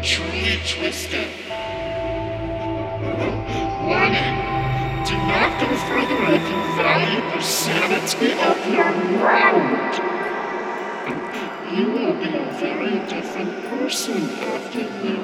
Truly twisted. Warning. Do not go further if you value the sanity of your round. You will be a very different person after this.